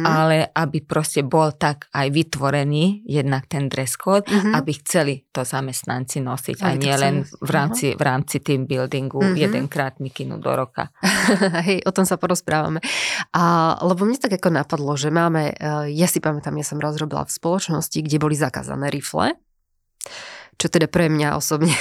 ale aby proste bol tak aj vytvorený jednak ten dress code, aby chceli to zamestnanci nosiť a nie len v rámci, v rámci team buildingu mm-hmm. Jedenkrát mikinu do roka. Hej, o tom sa porozprávame. A, lebo mne tak ako napadlo, že máme, eh, ja si pamätám, ja som rozrobila v spoločnosti, kde boli zakázané rifle, čo teda pre mňa osobne,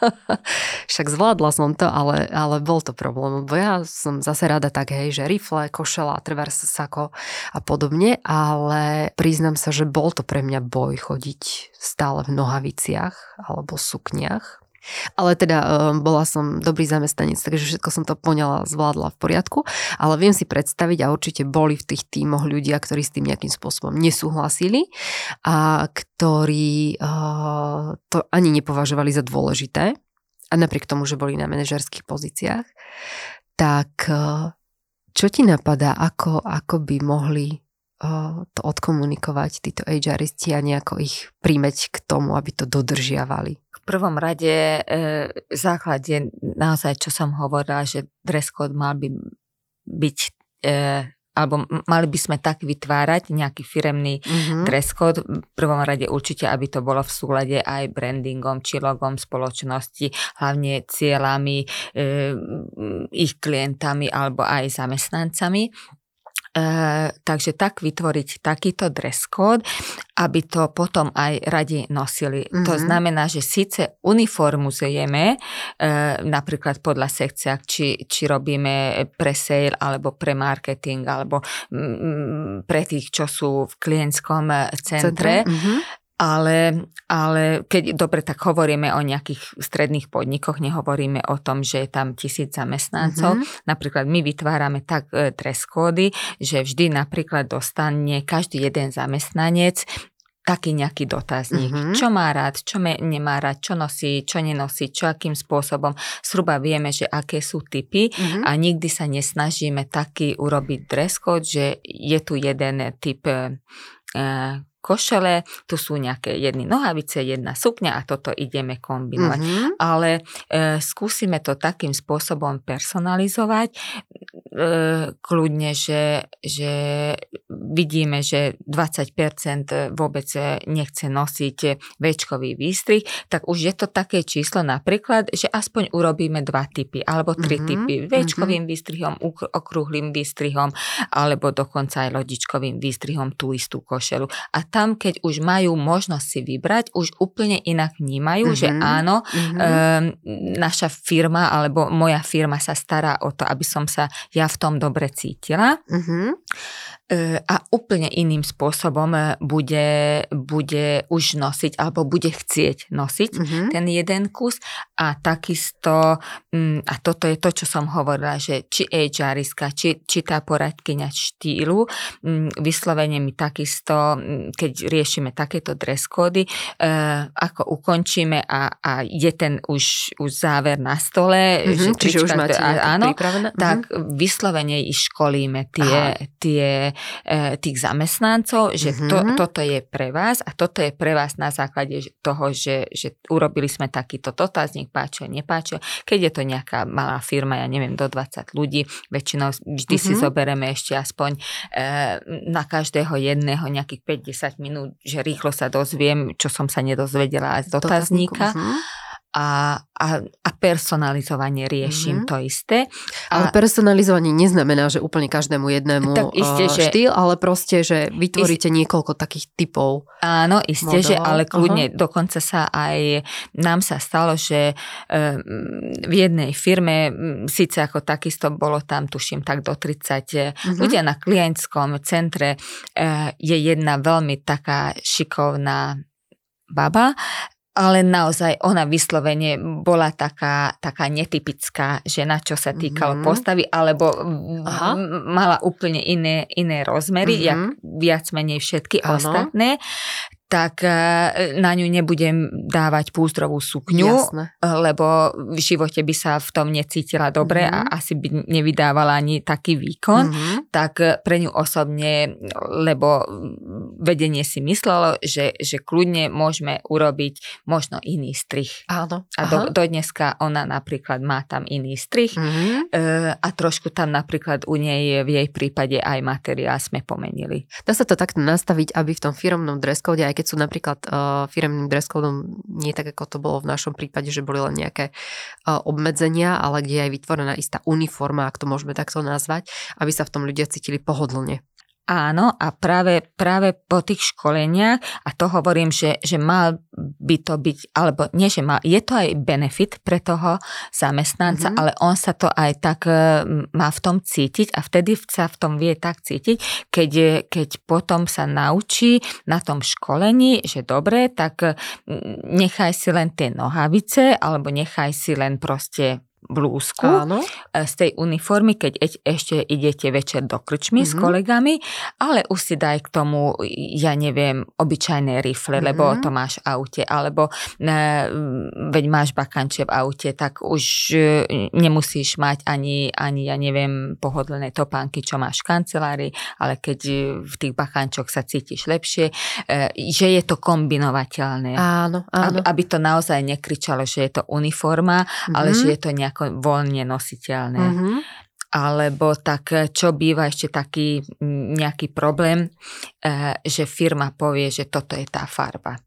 však zvládla som to, ale, ale bol to problém, lebo ja som zase rada tak, hej, že rifle, košela, trvers, sako a podobne, ale priznám sa, že bol to pre mňa boj chodiť stále v nohaviciach alebo sukniach ale teda um, bola som dobrý zamestnanec, takže všetko som to poňala, zvládla v poriadku. Ale viem si predstaviť a určite boli v tých tímoch ľudia, ktorí s tým nejakým spôsobom nesúhlasili a ktorí uh, to ani nepovažovali za dôležité. A napriek tomu, že boli na manažerských pozíciách. Tak uh, čo ti napadá, ako, ako by mohli to odkomunikovať títo HRisti a nejako ich príjmeť k tomu, aby to dodržiavali? prvom rade e, základ je naozaj, čo som hovorila, že dress code mal by byť e, alebo mali by sme tak vytvárať nejaký firemný mm-hmm. dress code. V prvom rade určite, aby to bolo v súlade aj brandingom či logom spoločnosti, hlavne cieľami, e, ich klientami alebo aj zamestnancami. E, takže tak vytvoriť takýto dress code, aby to potom aj radi nosili. Mm-hmm. To znamená, že síce uniformuzujeme, e, napríklad podľa sekciách, či, či robíme pre sale, alebo pre marketing, alebo m, pre tých, čo sú v klientskom centre, centre? Mm-hmm ale, ale keď dobre, tak hovoríme o nejakých stredných podnikoch, nehovoríme o tom, že je tam tisíc zamestnancov. Mm-hmm. Napríklad my vytvárame tak e, dress kódy, že vždy napríklad dostane každý jeden zamestnanec taký nejaký dotazník. Mm-hmm. Čo má rád, čo me, nemá rád, čo nosí, čo nenosí, čo akým spôsobom. Sruba vieme, že aké sú typy mm-hmm. a nikdy sa nesnažíme taký urobiť dress code, že je tu jeden typ e, košele, tu sú nejaké jedny nohavice, jedna sukňa a toto ideme kombinovať. Mm-hmm. Ale e, skúsime to takým spôsobom personalizovať, e, kľudne, že, že vidíme, že 20% vôbec nechce nosiť väčkový výstrih, tak už je to také číslo napríklad, že aspoň urobíme dva typy alebo tri mm-hmm. typy. Väčkovým mm-hmm. výstrihom, okrúhlým výstrihom alebo dokonca aj lodičkovým výstrihom tú istú košelu. A tam, keď už majú možnosť si vybrať, už úplne inak vnímajú, mm-hmm. že áno, mm-hmm. e, naša firma alebo moja firma sa stará o to, aby som sa ja v tom dobre cítila. Mm-hmm. A úplne iným spôsobom e, bude, bude už nosiť alebo bude chcieť nosiť mm-hmm. ten jeden kus a takisto, mm, a toto je to, čo som hovorila, že či HRiska, či, či tá poradkyňa štýlu, mm, vyslovene mi takisto, mm, keď riešime takéto dress kódy, e, ako ukončíme a, a je ten už, už záver na stole, mm-hmm, že čiže už máte áno, pripravené? tak mm-hmm. vyslovene školíme tie, tie E, tých zamestnancov, že mm-hmm. to, toto je pre vás a toto je pre vás na základe toho, že, že urobili sme takýto dotazník, páčil, nepáčil. Keď je to nejaká malá firma, ja neviem, do 20 ľudí, väčšinou vždy mm-hmm. si mhm. zoberieme ešte aspoň e, na každého jedného nejakých 5-10 minút, že rýchlo sa dozviem, čo som sa nedozvedela z dotazníka. Mm-hmm a, a, a personalizovanie riešim mm-hmm. to isté. A... Ale personalizovanie neznamená, že úplne každému jednému tak isté, uh, štýl, ale proste, že vytvoríte ist... niekoľko takých typov. Áno, isté, že ale kľudne, uh-huh. dokonca sa aj nám sa stalo, že um, v jednej firme, síce ako takisto bolo tam, tuším, tak do 30 uh-huh. Mhm. ľudia na klientskom centre, uh, je jedna veľmi taká šikovná baba, ale naozaj ona vyslovene bola taká, taká netypická žena, čo sa týkalo mm-hmm. postavy, alebo Aha. mala úplne iné, iné rozmery, mm-hmm. jak viac menej všetky ano. ostatné tak e, na ňu nebudem dávať púzdrovú sukňu, Jasne. lebo v živote by sa v tom necítila dobre mm-hmm. a mhm. asi by nevydávala ani taký výkon. Mm-hmm. Tak e, pre ňu osobne, lebo vedenie si myslelo, že, že kľudne môžeme urobiť možno iný strich. Áno. A do, do dneska ona napríklad má tam iný strich mm-hmm. a trošku tam napríklad u nej v jej prípade aj materiál sme pomenili. Dá sa to takto nastaviť, aby v tom firmnom dress code, aj keď sú napríklad uh, firemným dress code nie tak, ako to bolo v našom prípade, že boli len nejaké uh, obmedzenia, ale kde je aj vytvorená istá uniforma, ak to môžeme takto nazvať, aby sa v tom ľudia cítili pohodlne. Áno, a práve, práve po tých školeniach, a to hovorím, že, že mal by to byť, alebo nie, že mal, je to aj benefit pre toho zamestnanca, mm-hmm. ale on sa to aj tak e, má v tom cítiť a vtedy sa v tom vie tak cítiť, keď, keď potom sa naučí na tom školení, že dobre, tak nechaj si len tie nohavice, alebo nechaj si len proste blúzku Áno. E, z tej uniformy, keď ešte idete večer do krčmy mm-hmm. s mhm. kolegami, ale už si daj k tomu, ja neviem, obyčajné rifle, mm-hmm. lebo to máš v aute, alebo ne, veď máš bakanče v aute, tak už e, nemusíš mať ani, ani ja neviem, pohodlné topánky, čo máš v kancelárii, ale keď v tých bakančoch sa cítiš lepšie, e, že je to kombinovateľné. Áno, áno. Aby, aby to naozaj nekričalo, že je to uniforma, mm-hmm. ale že je to nejak nejako voľne nositeľné. Mm-hmm. Alebo tak, čo býva ešte taký nejaký problém, eh, že firma povie, že toto je tá farba.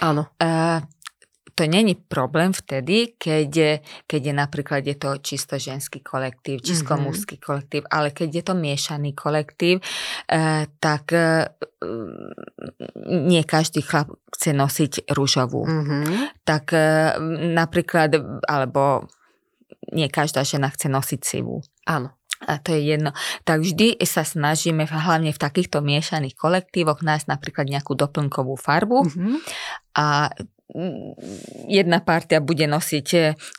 Áno. Eh, to není problém vtedy, keď, keď je napríklad je to čisto ženský kolektív, čisto mm-hmm. mužský kolektív, ale keď je to miešaný kolektív, eh, tak nie každý chlap chce nosiť rúžovú. Mm-hmm. Tak napríklad, alebo nie každá žena chce nosiť sivú. Áno. A to je jedno. Tak vždy sa snažíme, hlavne v takýchto miešaných kolektívoch, nájsť napríklad nejakú doplnkovú farbu. Mm-hmm. A jedna partia bude nosiť,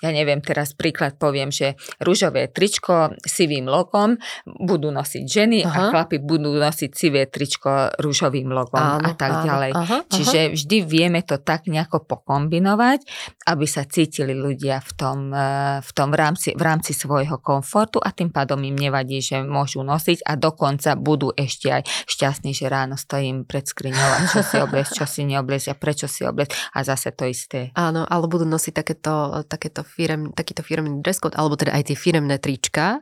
ja neviem, teraz príklad poviem, že rúžové tričko sivým logom budú nosiť ženy aha. a chlapi budú nosiť sivé tričko rúžovým logom áno, a tak áno, ďalej. Aha, Čiže aha. vždy vieme to tak nejako pokombinovať, aby sa cítili ľudia v tom, e, v tom rámci, v rámci svojho komfortu a tým pádom im nevadí, že môžu nosiť a dokonca budú ešte aj šťastní, že ráno stojím pred skriňou a čo si obliec, čo si neobliec a prečo si obliec a zase to isté. Áno, ale budú nosiť takéto, takéto firem, takýto firemný dress code, alebo teda aj tie firemné trička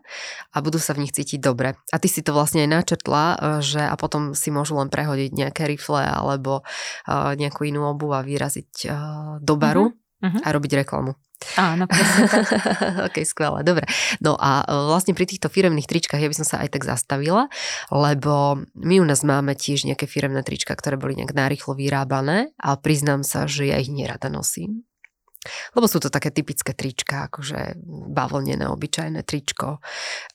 a budú sa v nich cítiť dobre. A ty si to vlastne aj načrtla, e, že a potom si môžu len prehodiť nejaké rifle alebo uh, nejakú inú obu a vyraziť uh, do baru uh-huh. a robiť reklamu. Áno, presne tak. ok, skvelé, dobre. No a e, vlastne pri týchto firemných tričkách ja by som sa aj tak zastavila, lebo my u nás máme tiež nejaké firemné trička, ktoré boli nejak narýchlo vyrábané a priznám sa, že ja ich nerada nosím. Lebo sú to také typické trička, akože bavlnené, obyčajné tričko.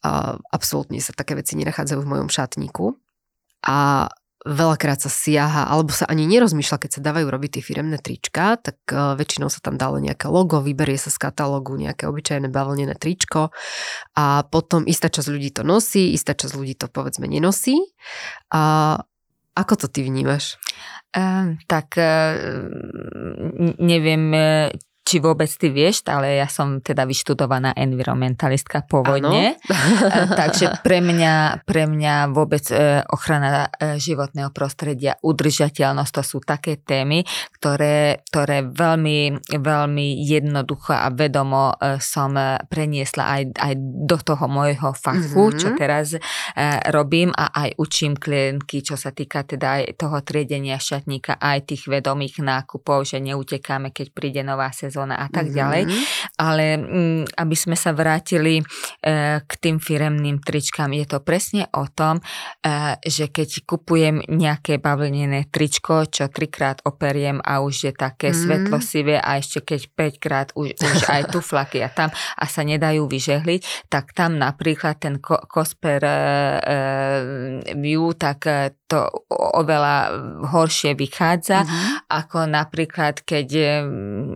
A absolútne sa také veci nenachádzajú v mojom šatníku. A veľakrát sa siaha, alebo sa ani nerozmýšľa, keď sa dávajú robiť tie firemné trička, tak uh, väčšinou sa tam dalo nejaké logo, vyberie sa z katalógu nejaké obyčajné bavlnené tričko a potom istá časť ľudí to nosí, istá časť ľudí to povedzme nenosí. A ako to ty vnímaš? Uh, tak uh, neviem, či vôbec ty vieš, ale ja som teda vyštudovaná environmentalistka pôvodne, takže pre mňa, pre mňa vôbec e, ochrana e, životného prostredia, udržateľnosť, to sú také témy, ktoré, ktoré veľmi, veľmi jednoducho a vedomo e, som preniesla aj, aj do toho môjho fachu, mm-hmm. čo teraz robím a aj učím klientky, čo sa týka teda aj toho triedenia šatníka, aj tých vedomých nákupov, že neutekáme, keď príde nová sezóna sezóna a tak mm-hmm. ďalej. Ale mm, aby sme sa vrátili e, k tým firemným tričkám, je to presne o tom, e, že keď kupujem nejaké bavlnené tričko, čo trikrát operiem a už je také mm. svetlosivé a ešte keď 5 krát už, už aj tu flaky a tam a sa nedajú vyžehliť, tak tam napríklad ten Kosper e, e, View, tak to oveľa horšie vychádza, mm-hmm. ako napríklad, keď,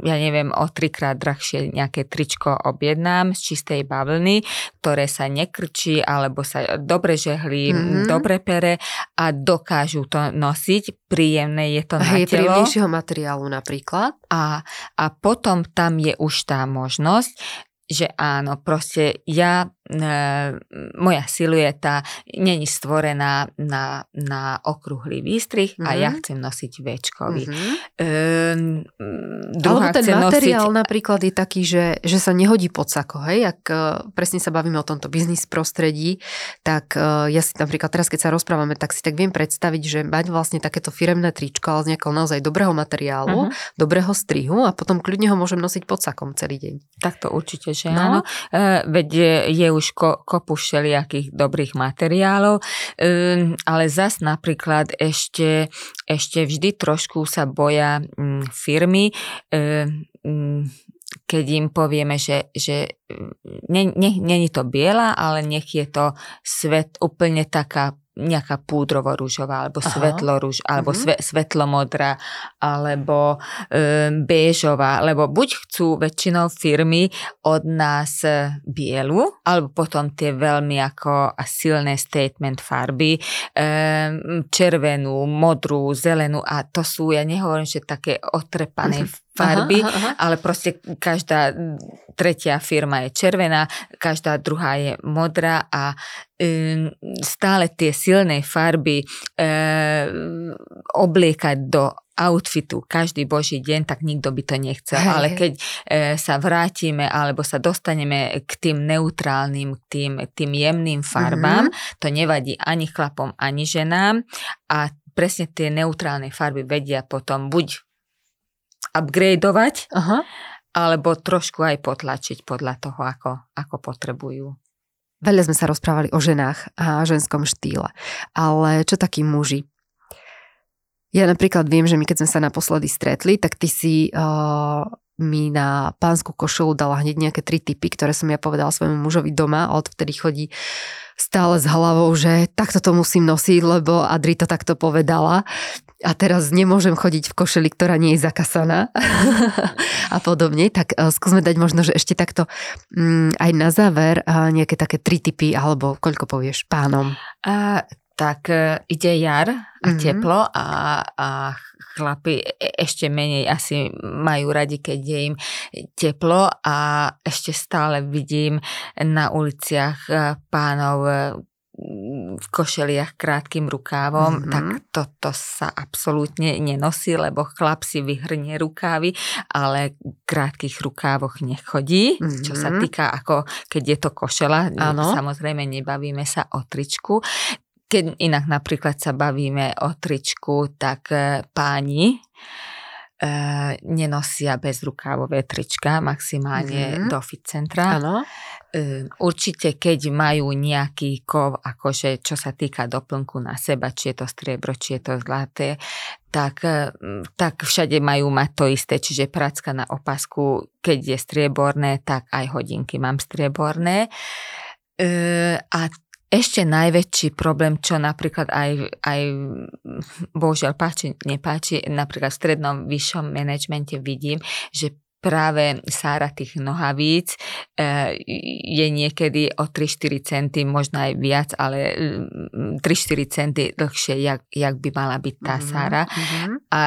ja neviem, o trikrát drahšie nejaké tričko objednám z čistej bavlny, ktoré sa nekrčí, alebo sa dobre žehlí, mm-hmm. dobre pere a dokážu to nosiť, príjemné je to na je telo. príjemnejšieho materiálu napríklad. A, a potom tam je už tá možnosť, že áno, proste ja E, moja silueta není stvorená na, na okrúhly výstrih mm-hmm. a ja mhm. chcem nosiť väčkový. Mm-hmm. E, Alebo ten materiál nosiť... napríklad je taký, že, že sa nehodí pod sako, hej? Ak e, presne sa bavíme o tomto biznis prostredí, tak e, ja si napríklad teraz, keď sa rozprávame, tak si tak viem predstaviť, že mať vlastne takéto firemné tričko, ale z nejakého naozaj dobrého materiálu, mm-hmm. dobrého strihu a potom kľudne ho môžem nosiť pod sakom celý deň. Tak to určite, že no. áno. E, veď je už ko, kopu všelijakých dobrých materiálov, um, ale zas napríklad ešte, ešte vždy trošku sa boja um, firmy, um, keď im povieme, že, že není to biela, ale nech je to svet úplne taká nejaká púdrovo-rúžová, alebo svetlo-rúž, alebo mm-hmm. sve, svetlomodrá, alebo e, béžová, lebo buď chcú väčšinou firmy od nás bielu, alebo potom tie veľmi ako silné statement farby, e, červenú, modrú, zelenú a to sú, ja nehovorím, že také otrepané mm-hmm farby, aha, aha. ale proste každá tretia firma je červená, každá druhá je modrá a um, stále tie silné farby um, obliekať do outfitu každý boží deň, tak nikto by to nechcel. Hej. Ale keď e, sa vrátime alebo sa dostaneme k tým neutrálnym, k tým, tým jemným farbám, mm-hmm. to nevadí ani chlapom, ani ženám a presne tie neutrálne farby vedia potom buď upgradeovať, Aha. alebo trošku aj potlačiť podľa toho, ako, ako potrebujú. Veľa sme sa rozprávali o ženách a ženskom štýle, ale čo takí muži? Ja napríklad viem, že my keď sme sa naposledy stretli, tak ty si uh, mi na pánsku košelu dala hneď nejaké tri typy, ktoré som ja povedala svojmu mužovi doma a odvtedy chodí stále s hlavou, že takto to musím nosiť, lebo Adri to takto povedala a teraz nemôžem chodiť v košeli, ktorá nie je zakasaná a podobne, tak uh, skúsme dať možno, že ešte takto um, aj na záver uh, nejaké také tri typy, alebo koľko povieš pánom? Uh, tak uh, ide jar a mm-hmm. teplo a, a chlapi e, ešte menej asi majú radi, keď je im teplo a ešte stále vidím na uliciach pánov v košeliach krátkým rukávom, mm-hmm. tak toto sa absolútne nenosí, lebo chlap si vyhrnie rukávy, ale v krátkých rukávoch nechodí, mm-hmm. čo sa týka ako keď je to košela, ano. samozrejme nebavíme sa o tričku. Keď inak napríklad sa bavíme o tričku, tak e, páni e, nenosia bezrukávové trička, maximálne mm-hmm. do fit centra. Ano. Ehm, určite keď majú nejaký kov, akože čo sa týka doplnku na seba, či je to striebro, či je to zlaté, tak, ehm, tak všade majú mať to isté, čiže pracka na opasku, keď je strieborné, tak aj hodinky mám strieborné. Ehm, a ešte najväčší problém, čo napríklad aj, aj bohužiaľ páči, nepáči, napríklad v strednom vyššom manažmente vidím, že práve sára tých nohavíc e, je niekedy o 3-4 centy, možno aj viac, ale 3-4 mm, centy dlhšie, jak, jak by mala byť tá mm-hmm. sára. Mm-hmm. A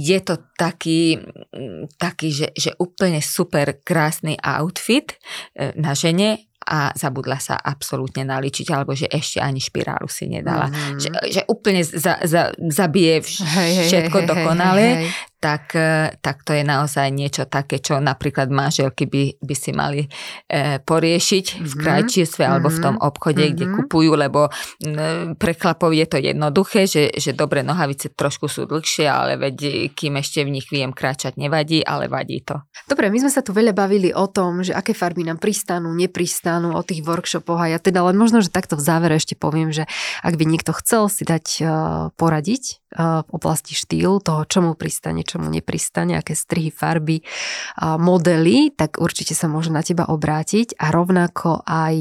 je to taký, mm, taký že, že úplne super krásny outfit e, na žene, a zabudla sa absolútne naličiť, alebo že ešte ani špirálu si nedala. Mm-hmm. Že, že úplne za, za, zabije všetko hej, hej, dokonale. Hej, hej tak, e, tak to je naozaj niečo také, čo napríklad manželky by, by si mali e, poriešiť mm-hmm. v mhm. krajčístve mm-hmm. alebo v tom mhm. obchode, mm-hmm. kde kupujú, lebo m, pre chlapov je to jednoduché, že, že dobre nohavice trošku sú dlhšie, ale veď kým ešte v nich viem kráčať, nevadí, ale vadí to. Dobre, my sme sa tu veľa bavili o tom, že aké farby nám pristanú, nepristanú, o tých workshopoch a ja teda len možno, že takto v závere ešte poviem, že ak by niekto chcel si dať uh, poradiť v oblasti štýlu, toho, čo mu pristane, čo mu nepristane, aké strihy, farby, modely, tak určite sa môže na teba obrátiť a rovnako aj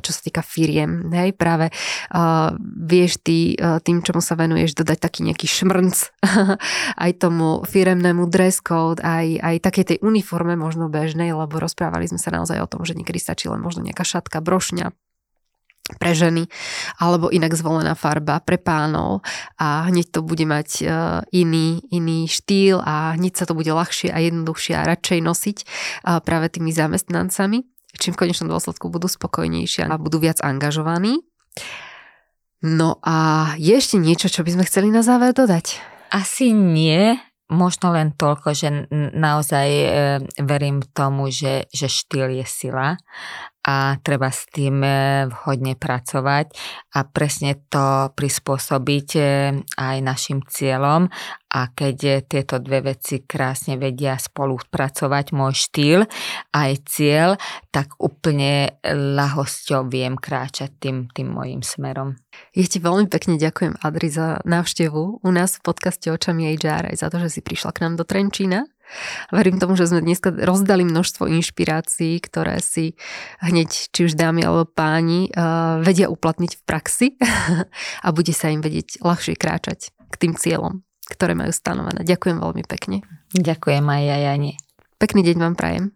čo sa týka firiem. Hej, práve uh, vieš ty uh, tým, čomu sa venuješ, dodať taký nejaký šmrnc aj tomu firemnému dress code, aj, aj takej tej uniforme možno bežnej, lebo rozprávali sme sa naozaj o tom, že niekedy stačí len možno nejaká šatka, brošňa, pre ženy, alebo inak zvolená farba pre pánov a hneď to bude mať e, iný, iný štýl a hneď sa to bude ľahšie a jednoduchšie a radšej nosiť práve tými zamestnancami, čím v konečnom dôsledku budú spokojnejšie a budú viac angažovaní. No a je ešte niečo, čo by sme chceli na záver dodať? Asi nie, možno len toľko, že naozaj e, verím tomu, že, že štýl je sila a treba s tým e, vhodne pracovať a presne to prispôsobiť e, aj našim cieľom a keď e, tieto dve veci krásne vedia spolupracovať, môj štýl aj cieľ, tak úplne ľahosťou viem kráčať tým, tým mojim smerom. Ja ti veľmi pekne ďakujem, Adri, za návštevu u nás v podcaste Očami HR aj za to, že si prišla k nám do Trenčína. Verím tomu, že sme dneska rozdali množstvo inšpirácií, ktoré si hneď, či už dámy alebo páni, uh, vedia uplatniť v praxi a bude sa im vedieť ľahšie kráčať k tým cieľom, ktoré majú stanovené. Ďakujem veľmi pekne. Ďakujem aj ja, Jani. Pekný deň vám prajem.